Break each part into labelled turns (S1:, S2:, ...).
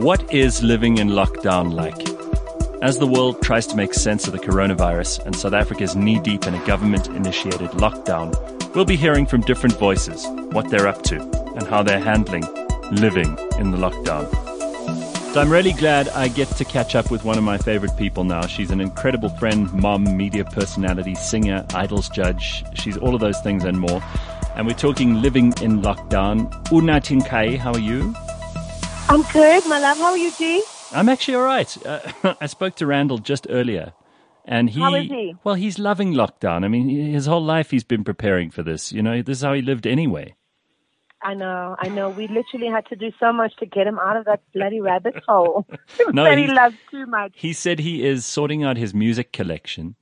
S1: What is living in lockdown like? As the world tries to make sense of the coronavirus and South Africa is knee deep in a government initiated lockdown, we'll be hearing from different voices what they're up to and how they're handling living in the lockdown. So I'm really glad I get to catch up with one of my favorite people now. She's an incredible friend, mom, media personality, singer, idols judge. She's all of those things and more. And we're talking living in lockdown. Unathi Nkayi, how are you?
S2: I'm good, my love. How are you, G?
S1: I'm actually all right. Uh, I spoke to Randall just earlier, and he,
S2: How is he?
S1: well, he's loving lockdown. I mean, his whole life he's been preparing for this. You know, this is how he lived anyway.
S2: I know, I know. We literally had to do so much to get him out of that bloody rabbit hole
S1: No,
S2: that he loves too much.
S1: He said he is sorting out his music collection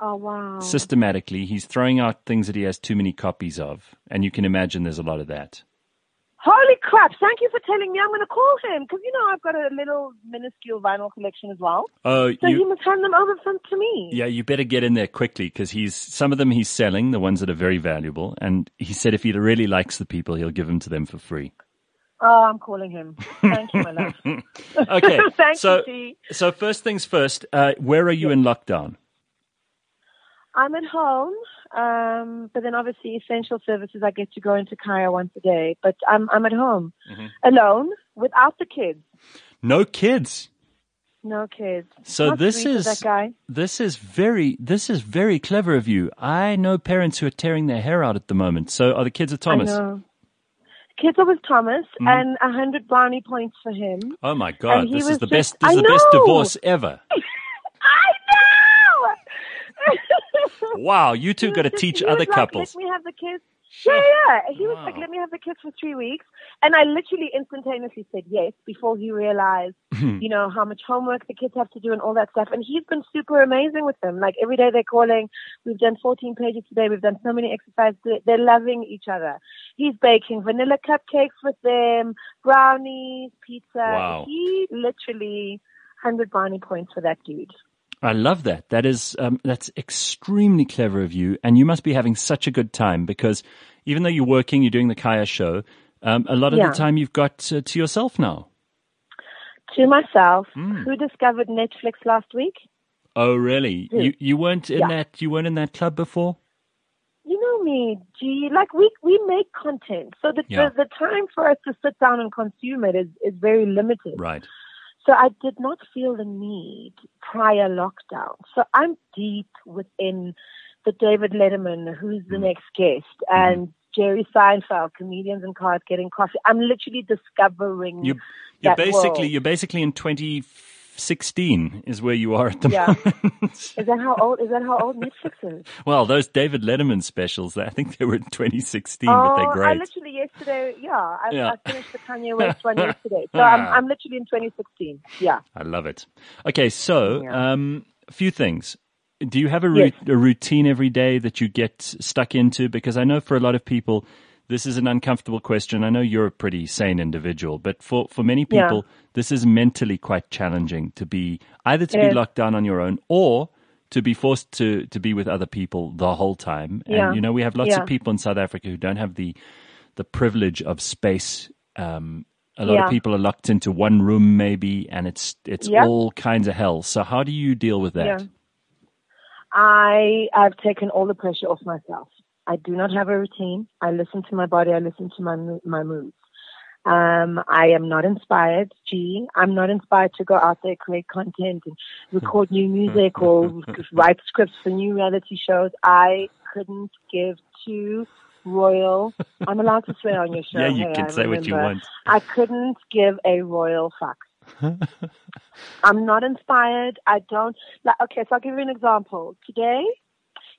S2: Oh wow!
S1: systematically. He's throwing out things that he has too many copies of, and you can imagine there's a lot of that.
S2: Holy crap! Thank you for telling me. I'm going to call him because you know I've got a little minuscule vinyl collection as well.
S1: Oh,
S2: So
S1: you,
S2: he must hand them over from to me.
S1: Yeah, you better get in there quickly because he's some of them he's selling, the ones that are very valuable, and he said if he really likes the people, he'll give them to them for free.
S2: Oh, I'm calling him. Thank you, my love.
S1: Okay,
S2: Thank
S1: so
S2: you,
S1: so first things first, uh, where are you in lockdown?
S2: I'm at home, um, but then obviously essential services I get to go into Kaya once a day. But I'm I'm at home,
S1: Mm-hmm.
S2: alone, without the kids.
S1: No kids.
S2: No kids.
S1: So this is
S2: that guy.
S1: this is very this is very clever of you. I know parents who are tearing their hair out at the moment. So are the kids at Thomas?
S2: I know. Kids are with Thomas,
S1: Mm-hmm.
S2: and a hundred brownie points for him.
S1: Oh my god, this is the best this is the best divorce ever.
S2: I know.
S1: Wow, you two got to teach
S2: he was
S1: other
S2: like,
S1: couples.
S2: Let me have the kids. Yeah, yeah. He was like, "Let me have the kids for three weeks," and I literally instantaneously said yes before he realized, hmm. you know, how much homework the kids have to do and all that stuff. And he's been super amazing with them. Like every day they're calling. We've done 14 pages today. We've done so many exercises. They're- They're loving each other. He's baking vanilla cupcakes with them, brownies, pizza.
S1: Wow.
S2: He literally 100 brownie points for that dude.
S1: I love that. That is um, that's extremely clever of you, and you must be having such a good time because even though you're working, you're doing the Kaya show. Um, a lot of
S2: Yeah.
S1: the time you've got uh, to yourself now.
S2: To myself,
S1: Hmm.
S2: who discovered Netflix last week?
S1: Oh, really?
S2: Who?
S1: You you weren't in
S2: Yeah.
S1: that you weren't in that club before?
S2: You know me, G. like we we make content, so the,
S1: Yeah.
S2: the the time for us to sit down and consume it is is very limited.
S1: Right.
S2: So I did not feel the need prior lockdown. So I'm deep within the David Letterman, who's the
S1: Mm.
S2: next guest, and Jerry Seinfeld, comedians and cars getting coffee. I'm literally discovering
S1: You you're
S2: that
S1: basically
S2: world.
S1: you're basically in 2016 is where you are at the
S2: Yeah.
S1: moment.
S2: Is that how old? Is that how old Netflix is?
S1: well, those David Letterman specials, I think they were in 2016,
S2: oh,
S1: but they're great.
S2: I literally yesterday. Yeah, I,
S1: Yeah.
S2: I finished the Kanye West one yesterday. So I'm I'm literally in 2016. Yeah.
S1: I love it. Okay, so
S2: Yeah.
S1: um, a few things. Do you have a, ru-
S2: Yes.
S1: a routine every day that you get stuck into? Because I know for a lot of people, this is an uncomfortable question. I know you're a pretty sane individual, but for, for many
S2: Yeah.
S1: people, this is mentally quite challenging to be either to
S2: It
S1: be
S2: is.
S1: locked down on your own or to be forced to, to be with other people the whole time. And,
S2: Yeah.
S1: you know, we have lots
S2: Yeah.
S1: of people in South Africa who don't have the, the privilege of space. Um, a lot
S2: Yeah.
S1: of people are locked into one room maybe, and it's, it's
S2: Yeah.
S1: all kinds of hell. So how do you deal with that?
S2: Yeah. I have taken all the pressure off myself. I do not have a routine. I listen to my body. I listen to my my moods. Um, I am not inspired. Gee, I'm not inspired to go out there, create content, and record new music or write scripts for new reality shows. I couldn't give two royal. I'm allowed to swear on your show.
S1: Yeah, you
S2: hey,
S1: can
S2: I
S1: say what you want.
S2: I couldn't give a royal fuck. I'm not inspired. I don't like. Okay, so I'll give you an example. Today,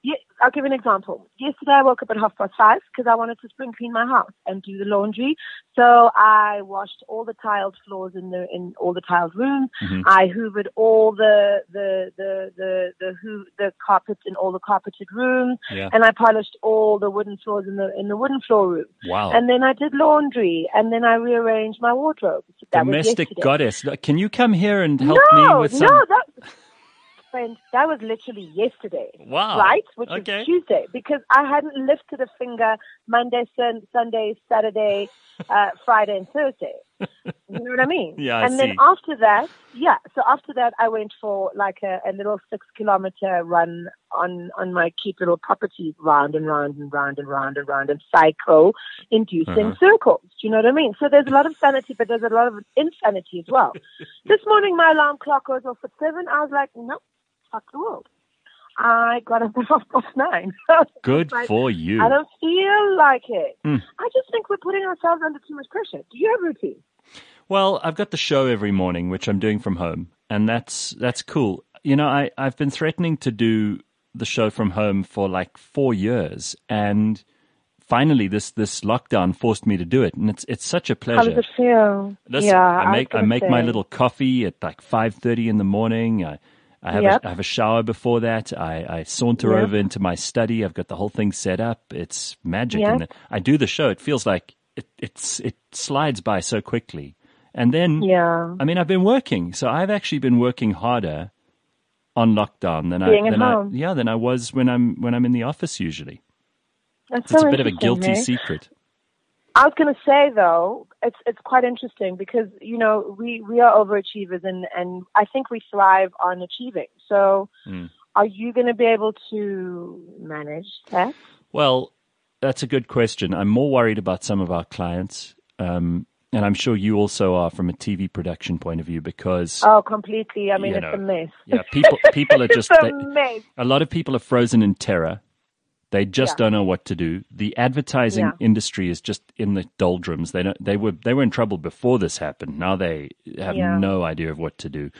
S2: yeah, I'll give an example. Yesterday, I woke up at half past five because I wanted to spring clean my house and do the laundry. So I washed all the tiled floors in the in all the tiled rooms.
S1: Mhm.
S2: I hoovered all the the the the the hoo- the carpets in all the carpeted rooms,
S1: Yeah.
S2: and I polished all the wooden floors in the in the wooden floor room.
S1: Wow.
S2: And then I did laundry, and then I rearranged my wardrobe. That
S1: Domestic goddess. Can you come here and help
S2: no,
S1: me with some?
S2: No, that friend, that was literally yesterday.
S1: Wow.
S2: Right? Which
S1: Okay.
S2: was Tuesday. Because I hadn't lifted a finger Monday, sun, Sunday, Saturday, uh, Friday, and Thursday. You know what I mean?
S1: Yeah, I
S2: and then after that, yeah. So after that, I went for like a, a little six kilometer run on on my cute little property, round and round and round and round and round, and cycle, inducing
S1: Uh-huh.
S2: circles. Do you know what I mean? So there's a lot of sanity, but there's a lot of insanity as well. this morning, my alarm clock goes off at seven. I was like, no, fuck the world. I got at half past nine.
S1: Good
S2: Like,
S1: for you.
S2: I don't feel like it.
S1: Hmm.
S2: I just think we're putting ourselves under too much pressure. Do you have a routine?
S1: Well, I've got the show every morning, which I'm doing from home, and that's that's cool. You know, I I've been threatening to do the show from home for like four years, and finally, this this lockdown forced me to do it, and it's it's such a pleasure.
S2: How does it feel?
S1: Listen,
S2: yeah,
S1: I make I
S2: gonna
S1: make my little coffee at like five thirty in the morning. I I have
S2: Yep.
S1: a, I have a shower before that. I, I saunter
S2: Yep.
S1: over into my study. I've got the whole thing set up. It's magic,
S2: Yep.
S1: and I do the show. It feels like it it's it slides by so quickly, and then
S2: Yeah.
S1: I mean I've been working, so I've actually been working harder on lockdown than
S2: Being
S1: I than I yeah than I was when I'm when I'm in the office usually.
S2: That's
S1: It's
S2: so
S1: a bit of a guilty
S2: hey?
S1: secret.
S2: I was going to say though, it's it's quite interesting because you know we we are overachievers and and I think we thrive on achieving. So,
S1: Mm.
S2: are you going to be able to manage that?
S1: Well, that's a good question. I'm more worried about some of our clients, um, and I'm sure you also are from a TV production point of view because
S2: Oh, completely. I mean, it's
S1: know,
S2: a mess.
S1: yeah, people people are just
S2: a
S1: they-
S2: mess.
S1: a lot of people are frozen in terror. They just
S2: Yeah.
S1: don't know what to do. The advertising
S2: Yeah.
S1: industry is just in the doldrums. They don't. They were they were in trouble before this happened. Now they have
S2: Yeah.
S1: no idea of what to do.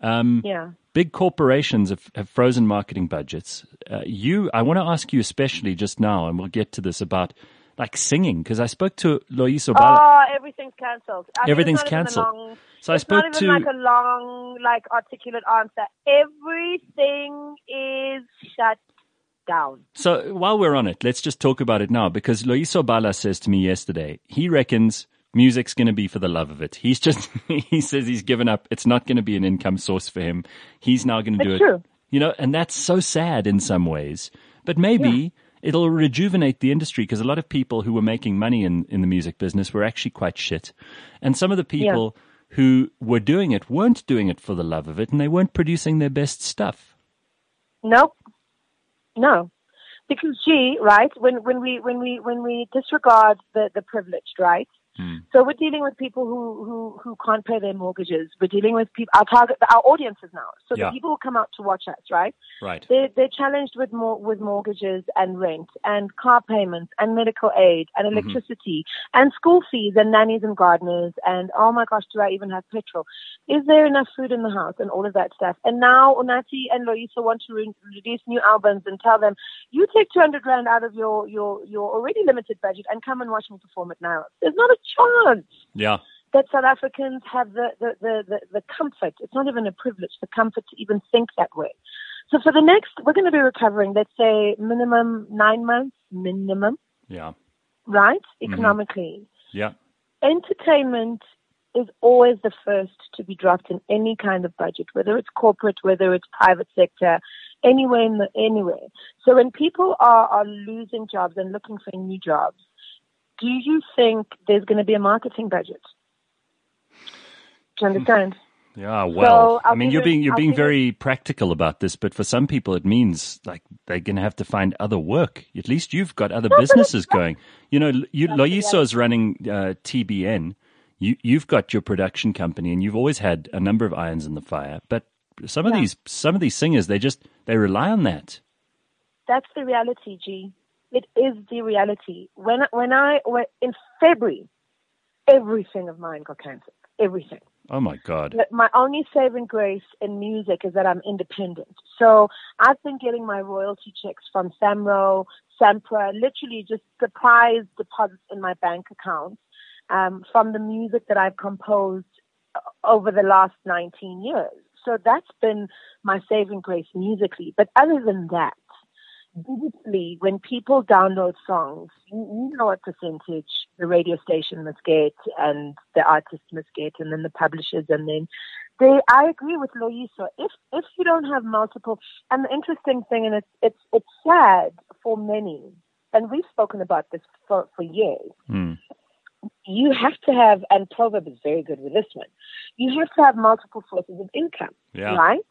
S1: Um,
S2: Yeah.
S1: big corporations have, have frozen marketing budgets. Uh, you, I want to ask you especially just now, and we'll get to this about like singing because I spoke to Loyiso Bala.
S2: Oh, everything's cancelled. I mean,
S1: Everything's
S2: it's not even a
S1: cancelled.
S2: long-
S1: so I spoke to
S2: like a long, like articulate answer. Everything is shut down.
S1: So while we're on it, let's just talk about it now because Loyiso Bala says to me yesterday, he reckons music's going to be for the love of it. He's just, he says he's given up. It's not going to be an income source for him. He's now going to do
S2: It's
S1: it.
S2: true.
S1: You know, and that's so sad in some ways, but maybe it'll rejuvenate the industry because a lot of people who were making money in, in the music business were actually quite shit. And some of the people who were doing it weren't doing it for the love of it and they weren't producing their best stuff.
S2: Nope. No. Because gee, right, when, when we when we when we disregard the, the privileged, right?
S1: Hmm.
S2: So we're dealing with people who, who, who can't pay their mortgages. We're dealing with people our target our audiences now. So
S1: Yeah.
S2: the people who come out to watch us, right?
S1: Right.
S2: They're, they're challenged with more with mortgages and rent and car payments and medical aid and
S1: Mm-hmm.
S2: electricity and school fees and nannies and gardeners and oh my gosh, do I even have petrol? Is there enough food in the house and all of that stuff? And now Unathi and Loyiso want to re- release new albums and tell them, you take 200 grand out of your, your, your already limited budget and come and watch me perform it now. There's not a chance
S1: Yeah.
S2: that South Africans have the, the, the, the, the comfort, it's not even a privilege, the comfort to even think that way. So for the next, we're going to be recovering, let's say minimum nine months, minimum,
S1: Yeah.
S2: right?
S1: Mhm.
S2: Economically.
S1: Yeah.
S2: Entertainment is always the first to be dropped in any kind of budget, whether it's corporate, whether it's private sector, anywhere in the, anywhere. So when people are, are losing jobs and looking for new jobs, do you think there's going to be a marketing budget? Do you understand?
S1: Yeah, well, I
S2: I'll
S1: mean, you're being you're
S2: I'll
S1: being very practical about this, but for some people, it means like they're going to have to find other work. At least you've got other
S2: it's
S1: businesses going. You know, you, Loyiso is running uh, TBN. You you've got your production company, and you've always had a number of irons in the fire. But some of
S2: Yeah.
S1: these some of these singers, they just they rely on that.
S2: That's the reality, G. It is the reality. When when I when, in February, everything of mine got cancelled. Everything.
S1: Oh my God!
S2: My only saving grace in music is that I'm independent. So I've been getting my royalty checks from SAMRO, SAMPRA, literally just surprise deposits in my bank account um, from the music that I've composed uh, over the last 19 years. So that's been my saving grace musically. But other than that, digitally, when people download songs, you, you know what percentage the radio station must get and the artist must get and then the publishers and then they I agree with Loyiso. If if you don't have multiple and the interesting thing and it's it's it's sad for many, and we've spoken about this for, for years.
S1: Mm.
S2: You have to have, and Proverb is very good with this one. You have to have multiple sources of income,
S1: Yeah.
S2: right?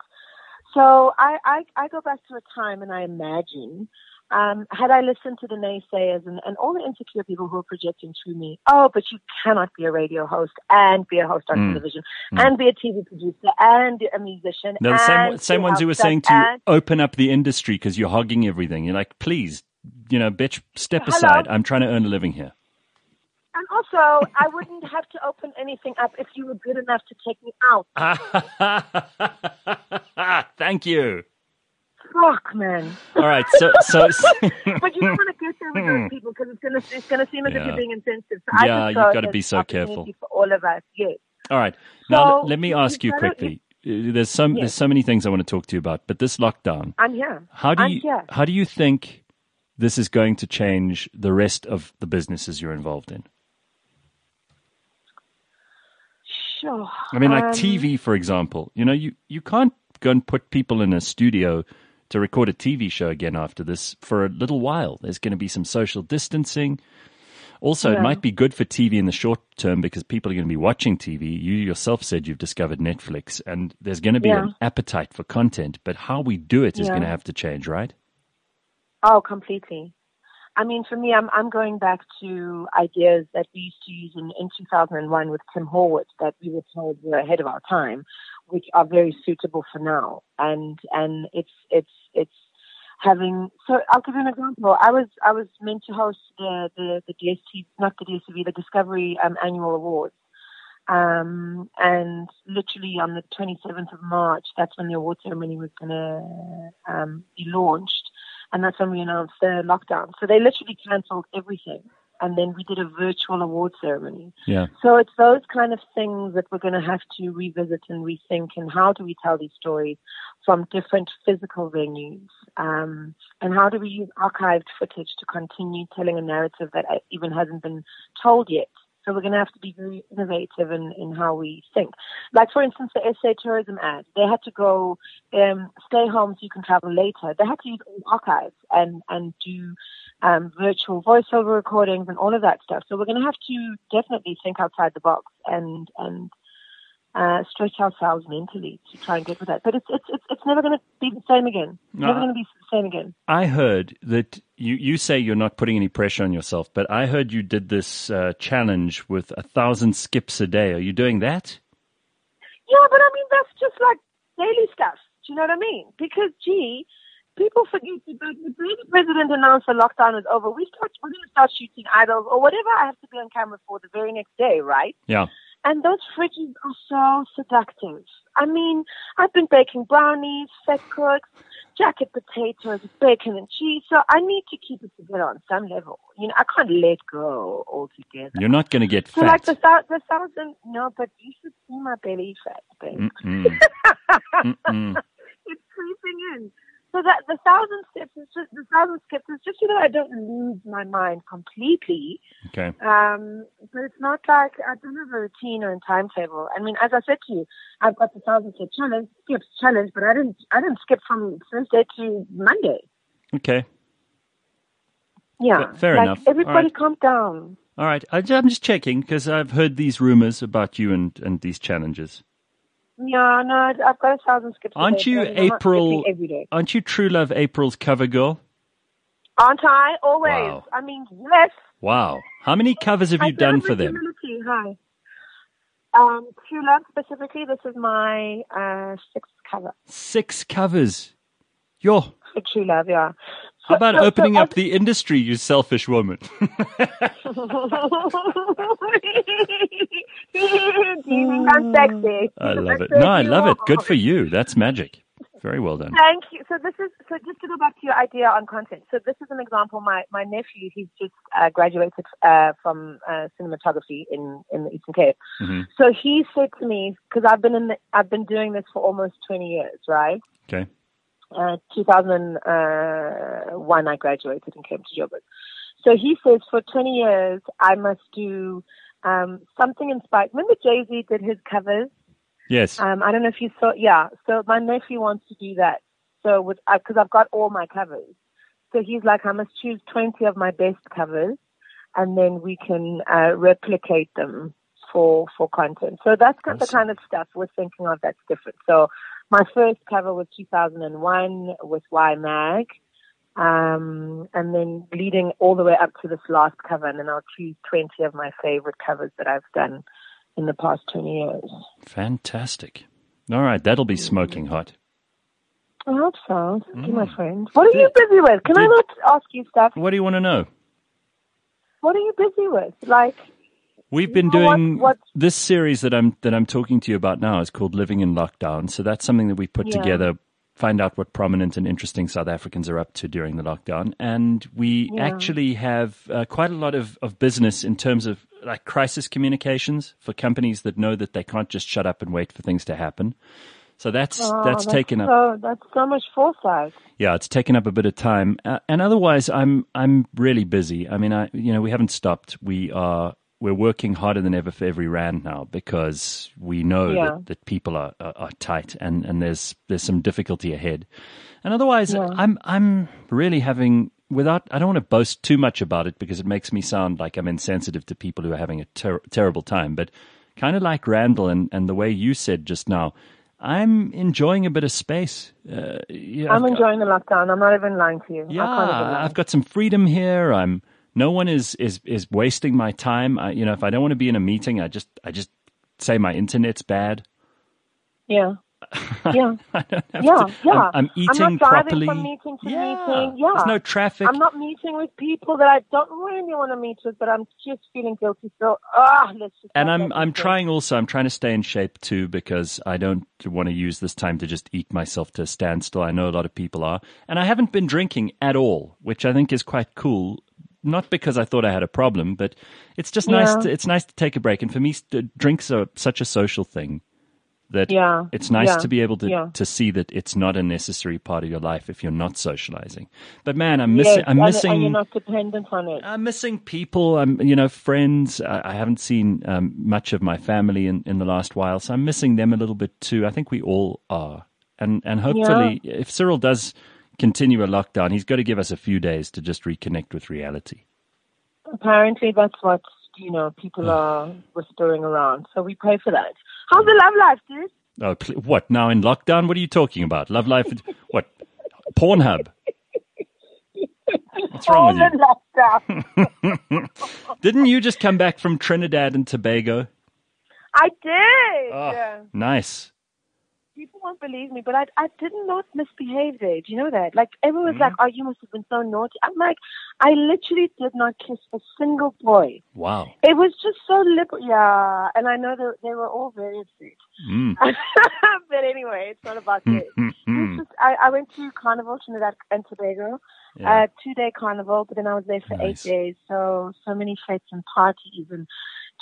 S2: So I, I, I go back to a time and I imagine, um, had I listened to the naysayers and, and all the insecure people who are projecting through me, oh, but you cannot be a radio host and be a host on
S1: Mm.
S2: television
S1: Mm.
S2: and be a TV producer and a musician.
S1: They're the same, same ones who were saying to open up the industry because you're hogging everything. You're like, please, you know, bitch, step
S2: Hello?
S1: aside. I'm trying to earn a living here.
S2: And also, I wouldn't have to open anything up if you were good enough to take me out.
S1: Thank you.
S2: Fuck, man.
S1: All right, so so
S2: But you don't want to get there with those people because it's gonna it's gonna seem as if you're being insensitive. So I
S1: Yeah, you've gotta be so careful.
S2: for all of us. Yes.
S1: all right. Now
S2: So,
S1: let me ask you
S2: you
S1: quickly. Uh, There's some there's so many things I want to talk to you about, but this lockdown,
S2: I'm here.
S1: how do
S2: I'm
S1: you
S2: here.
S1: how do you think this is going to change the rest of the businesses you're involved in?
S2: Sure.
S1: I mean, like
S2: Um,
S1: TV, for example. You know, you, you can't go and put people in a studio to record a TV show again after this for a little while. There's going to be some social distancing. Also, it might be good for TV in the short term because people are going to be watching TV. You yourself said you've discovered Netflix, and there's going to be
S2: Yeah.
S1: an appetite for content. But how we do it is
S2: Yeah.
S1: going to have to change, right?
S2: Oh, completely. I mean, for me, I'm I'm going back to ideas that we used to use in, in 2001 with Tim Horwitz that we were told were ahead of our time, which are very suitable for now. And and it's it's it's having. So I'll give you an example. I was I was meant to host the the, the DST, not the DSTV, the Discovery um, Annual Awards. Um, and literally on the 27th of March, that's when the award ceremony was going to um, be launched and that's when we announced the lockdown. So they literally cancelled everything, and then we did a virtual award ceremony.
S1: Yeah.
S2: So it's those kind of things that we're going to have to revisit and rethink, and how do we tell these stories from different physical venues, um, and how do we use archived footage to continue telling a narrative that uh, even hasn't been told yet. So we're going to have to be very innovative in, in how we think. Like, for instance, the SA tourism ad. They had to go, um, stay home so you can travel later. They had to use archives and, and do um, virtual voiceover recordings and all of that stuff. So we're going to have to definitely think outside the box and, and uh, stretch ourselves mentally to try and get with that. But it's, it's, it's, it's never going to be the same again.
S1: No,
S2: never going to be the same again.
S1: I heard that you, you say you're not putting any pressure on yourself, but I heard you did this uh, challenge with a thousand skips a day. Are you doing that?
S2: Yeah, but I mean, that's just like daily stuff. Do you know what I mean? Because, gee, people forget that the day the president announced the lockdown is over, we start, we're going to start shooting idols or whatever I have to be on camera for the very next day, right?
S1: Yeah.
S2: And those fridges are so seductive. I mean, I've been baking brownies, fat cooks, jacket potatoes, bacon and cheese. So I need to keep it together on some level. You know, I can't let go altogether.
S1: You're not going to get
S2: So like
S1: fat.
S2: the thou- the thousand, no, but you should see my belly fat, babe.
S1: Mm-mm. Mm-mm.
S2: it's creeping in. So that the thousand steps is just the thousand steps is just so that I don't lose my mind completely.
S1: Okay.
S2: Um, but it's not like I don't have a routine or a timetable. I mean, as I said to you, I've got the thousand step challenge, skips challenge, but I didn't I didn't skip from Thursday to Monday.
S1: Okay.
S2: Yeah,
S1: Fa- fair
S2: like,
S1: enough.
S2: Everybody,
S1: right.
S2: calm down.
S1: All right. I, I'm just checking because I've heard these rumors about you and, and these challenges.
S2: Yeah, no, I've got a thousand skips.
S1: Aren't
S2: day,
S1: you
S2: so
S1: April?
S2: every day?
S1: Aren't you True Love April's cover girl?
S2: Aren't I? Always.
S1: Wow.
S2: I mean, yes.
S1: Wow. How many covers have
S2: I
S1: you done for them?
S2: Hi. Um, True Love specifically, this is my uh, sixth cover
S1: Six covers. Yo.
S2: for True Love, yeah.
S1: How about
S2: So- so-
S1: opening up the industry, you selfish woman?
S2: Do you think I'm sexy?
S1: I love it. No, I love it. Good for you. That's magic. Very well done.
S2: Thank you. So this is so just to go back to your idea on content. So this is an example. My my nephew, he's just uh, graduated uh, from uh, cinematography in in the Eastern Cape.
S1: Mhm.
S2: So he said to me because I've been in the, I've been doing this for almost twenty years, right?
S1: Okay.
S2: Uh, 2001, I graduated and came to Joburg. So he says for 20 years I must do um, something inspired. Remember Jay Z did his covers.
S1: Yes.
S2: Um, I don't know if you saw. Yeah. So my nephew wants to do that. So with because I've got all my covers. So he's like, I must choose 20 of my best covers and then we can uh, replicate them for, for content. So that's kind of the kind of stuff we're thinking of that's different. So my first cover was 2001 with Y Mag. Um, and then leading all the way up to this last cover, and then I'll choose 20 of my favorite covers that I've done in the past 20 years.
S1: Fantastic. All right, that'll be smoking hot.
S2: I hope so. Thank you, my mm. friend. What are you busy with? Can I not ask you stuff?
S1: What do you want to know?
S2: What are you busy with? Like,
S1: We've been doing what, this series that I'm that I'm talking to you about now is called Living in Lockdown. So that's something that we put yeah. together, find out what prominent and interesting South Africans are up to during the lockdown, and we yeah. actually have uh, quite a lot of, of business in terms of like crisis communications for companies that know that they can't just shut up and wait for things to happen. So that's oh, that's, that's taken
S2: so, up. That's so much foresight.
S1: Yeah, it's taken up a bit of time, uh, and otherwise, I'm I'm really busy. I mean, I you know we haven't stopped. We are we're working harder than ever for every rand now because we know yeah. that, that people are, are, are, tight and, and there's there's some difficulty ahead. And otherwise, yeah. I'm I'm really having without I don't want to boast too much about it because it makes me sound like I'm insensitive to people who are having a ter- terrible time. But kind of like Randall and, and the way you said just now, I'm enjoying a bit of space. Uh,
S2: yeah, I'm I've enjoying got, the lockdown. I'm not even lying to you.
S1: Yeah, I've got some freedom here. I'm no one is is is wasting my time. I, you know, if I don't want to be in a meeting, I just I just say my internet's bad.
S2: Yeah. Yeah. yeah,
S1: to,
S2: yeah.
S1: I'm, I'm eating
S2: I'm not
S1: properly.
S2: From meeting to yeah. meeting. Yeah.
S1: There's no traffic.
S2: I'm not meeting with people that I don't really want to meet with, but I'm just feeling guilty. So, ah, let's just.
S1: And I'm I'm trying also. I'm trying to stay in shape too because I don't want to use this time to just eat myself to a standstill. I know a lot of people are, and I haven't been drinking at all, which I think is quite cool not because I thought I had a problem, but it's just yeah. nice. To, it's nice to take a break. And for me, drinks are such a social thing that yeah. it's nice yeah. to be able to yeah. to see that it's not a necessary part of your life if you're not socializing. But man, I'm missing. Yes, I'm missing.
S2: And, you're not dependent on it.
S1: I'm missing people. I'm you know friends. I, I haven't seen um, much of my family in in the last while, so I'm missing them a little bit too. I think we all are. And and hopefully, if Cyril does continue a lockdown, he's got to give us a few days to just reconnect with reality.
S2: Apparently, that's what you know people are whispering around. So we pray for that. How's the love life, dude?
S1: Oh, what now in lockdown? What are you talking about? Love life? what? Pornhub? What's wrong with you? Didn't you just come back from Trinidad and Tobago?
S2: I did.
S1: Oh, nice
S2: people won't believe me, but I I did not misbehave there. Do you know that? Like everyone's mm-hmm. like, "Oh, you must have been so naughty." I'm like, I literally did not kiss a single boy.
S1: Wow.
S2: It was just so liberal. Yeah, and I know that they were all very upset. Mm. but anyway, it's not about this. just, I, I went to Carnival Trinidad and Tobago, yeah. uh, two day carnival, but then I was there for nice. eight days. So so many fetes and parties and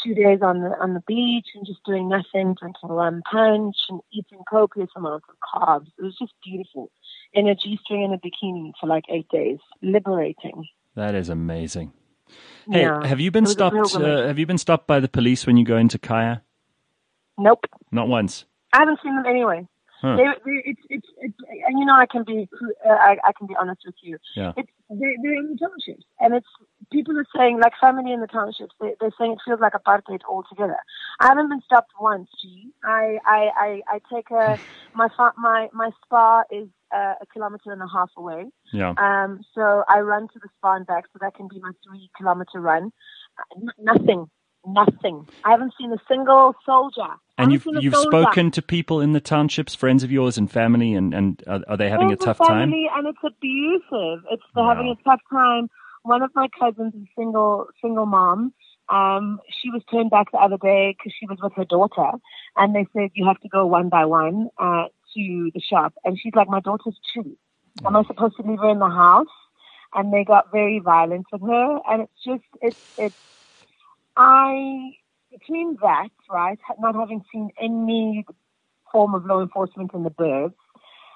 S2: two days on the on the beach and just doing nothing, drinking lemon punch and eating copious amounts of carbs. It was just beautiful. In a G string and a bikini for like eight days. Liberating.
S1: That is amazing. Hey, yeah. have you been stopped? Uh, have you been stopped by the police when you go into Kaya?
S2: Nope.
S1: Not once.
S2: I haven't seen them anyway. Huh. They, they, it's, it's, it's, and you know, I can be, uh, I, I can be honest with you.
S1: Yeah.
S2: It's, they, they're in the townships, and it's people are saying, like family in the townships, they, they're saying it feels like apartheid altogether. I haven't been stopped once. G. I, I, I, I take a my my my spa is uh, a kilometer and a half away.
S1: Yeah.
S2: Um. So I run to the spa and back, so that can be my three kilometer run. Uh, nothing nothing. I haven't seen a single soldier.
S1: And you've you've soldier. spoken to people in the townships, friends of yours and family, and and are, are they having friends a tough
S2: family,
S1: time?
S2: And it's abusive. It's they're wow. having a tough time. One of my cousins is single single mom. Um, she was turned back the other day because she was with her daughter, and they said you have to go one by one uh, to the shop. And she's like, my daughter's two. Am I supposed to leave her in the house? And they got very violent with her, and it's just it's it's I, between that, right, not having seen any form of law enforcement in the burbs,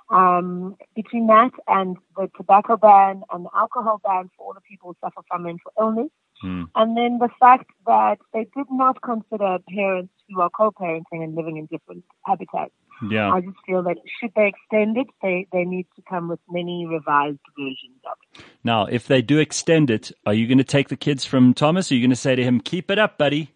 S2: um, between that and the tobacco ban and the alcohol ban for all the people who suffer from mental illness,
S1: mm.
S2: and then the fact that they did not consider parents who are co-parenting and living in different habitats
S1: Yeah.
S2: I just feel that should they extend it, they, they need to come with many revised versions of it.
S1: Now, if they do extend it, are you going to take the kids from Thomas? Or are you going to say to him, keep it up, buddy?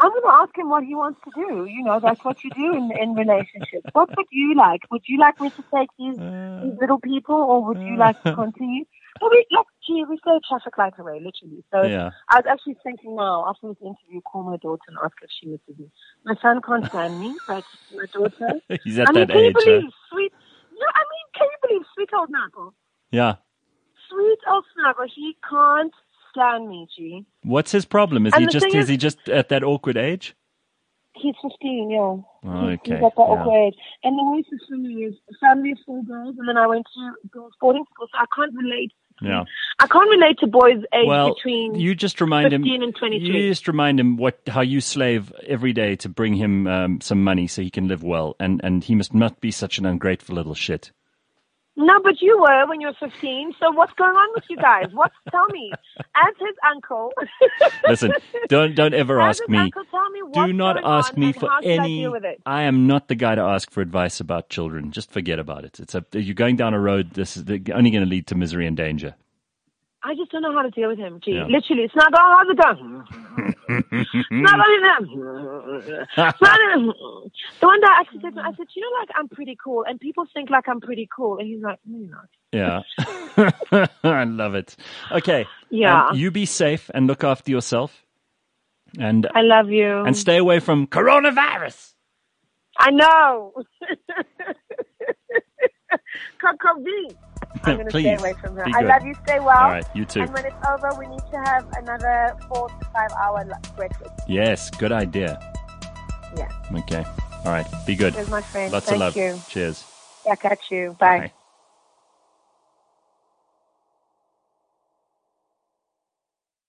S2: I'm going to ask him what he wants to do. You know, that's what you do in, in relationships. What would you like? Would you like me to take these, uh, these little people or would you like to continue? Well, we, like, gee, we stay a traffic light away, literally. So
S1: Yeah.
S2: I was actually thinking now, after this interview, call my daughter and ask if she misses me. My son can't stand me, but my daughter.
S1: He's at
S2: I mean,
S1: that
S2: can you
S1: age. huh?
S2: believe sweet? No, I mean, can you believe sweet old Knuckle?
S1: Yeah.
S2: Sweet old Snuggle, he can't stand me, G.
S1: What's his problem? Is
S2: And
S1: he just is
S2: is-
S1: he just at that awkward age?
S2: He's 15, yeah.
S1: Oh,
S2: He's-
S1: okay,
S2: He's at that
S1: yeah.
S2: awkward age. And the worst me is family of four girls, and then I went to girls' boarding school, so I can't relate.
S1: Yeah.
S2: I can't relate to boys aged
S1: Well,
S2: between
S1: you just remind him.
S2: 15 and 23.
S1: You just remind him what how you slave every day to bring him um, some money so he can live well, and and he must not be such an ungrateful little shit.
S2: No, but you were when you were 15. So what's going on with you guys? What? Tell me. As his uncle.
S1: Listen, don't don't ever
S2: As
S1: ask
S2: his
S1: me.
S2: uncle, tell me what's
S1: Do not
S2: going
S1: ask
S2: on
S1: me for
S2: I
S1: any.
S2: it?
S1: I am not the guy to ask for advice about children. Just forget about it. It's a you're going down a road. This is only going to lead to misery and danger.
S2: I just don't know how to deal with him. Gee,
S1: Yeah.
S2: literally, it's not all going? it's not only them. It's not the one that I actually said, I said, you know, like I'm pretty cool, and people think like I'm pretty cool, and he's like, no, you're not.
S1: Yeah, I love it. Okay,
S2: Yeah.
S1: um, you be safe and look after yourself, and
S2: I love you.
S1: and stay away from coronavirus.
S2: I know. Cocovi. I'm going to stay away from her. I love you. Stay well.
S1: All right, you too.
S2: And when it's over, we need to have another four to five hour breakfast.
S1: Yes, good idea.
S2: Yeah.
S1: Okay, all right, be good.
S2: Here's my friend.
S1: Lots
S2: Thank
S1: of love.
S2: you.
S1: Cheers.
S2: Yeah, catch you. Bye.
S1: Bye.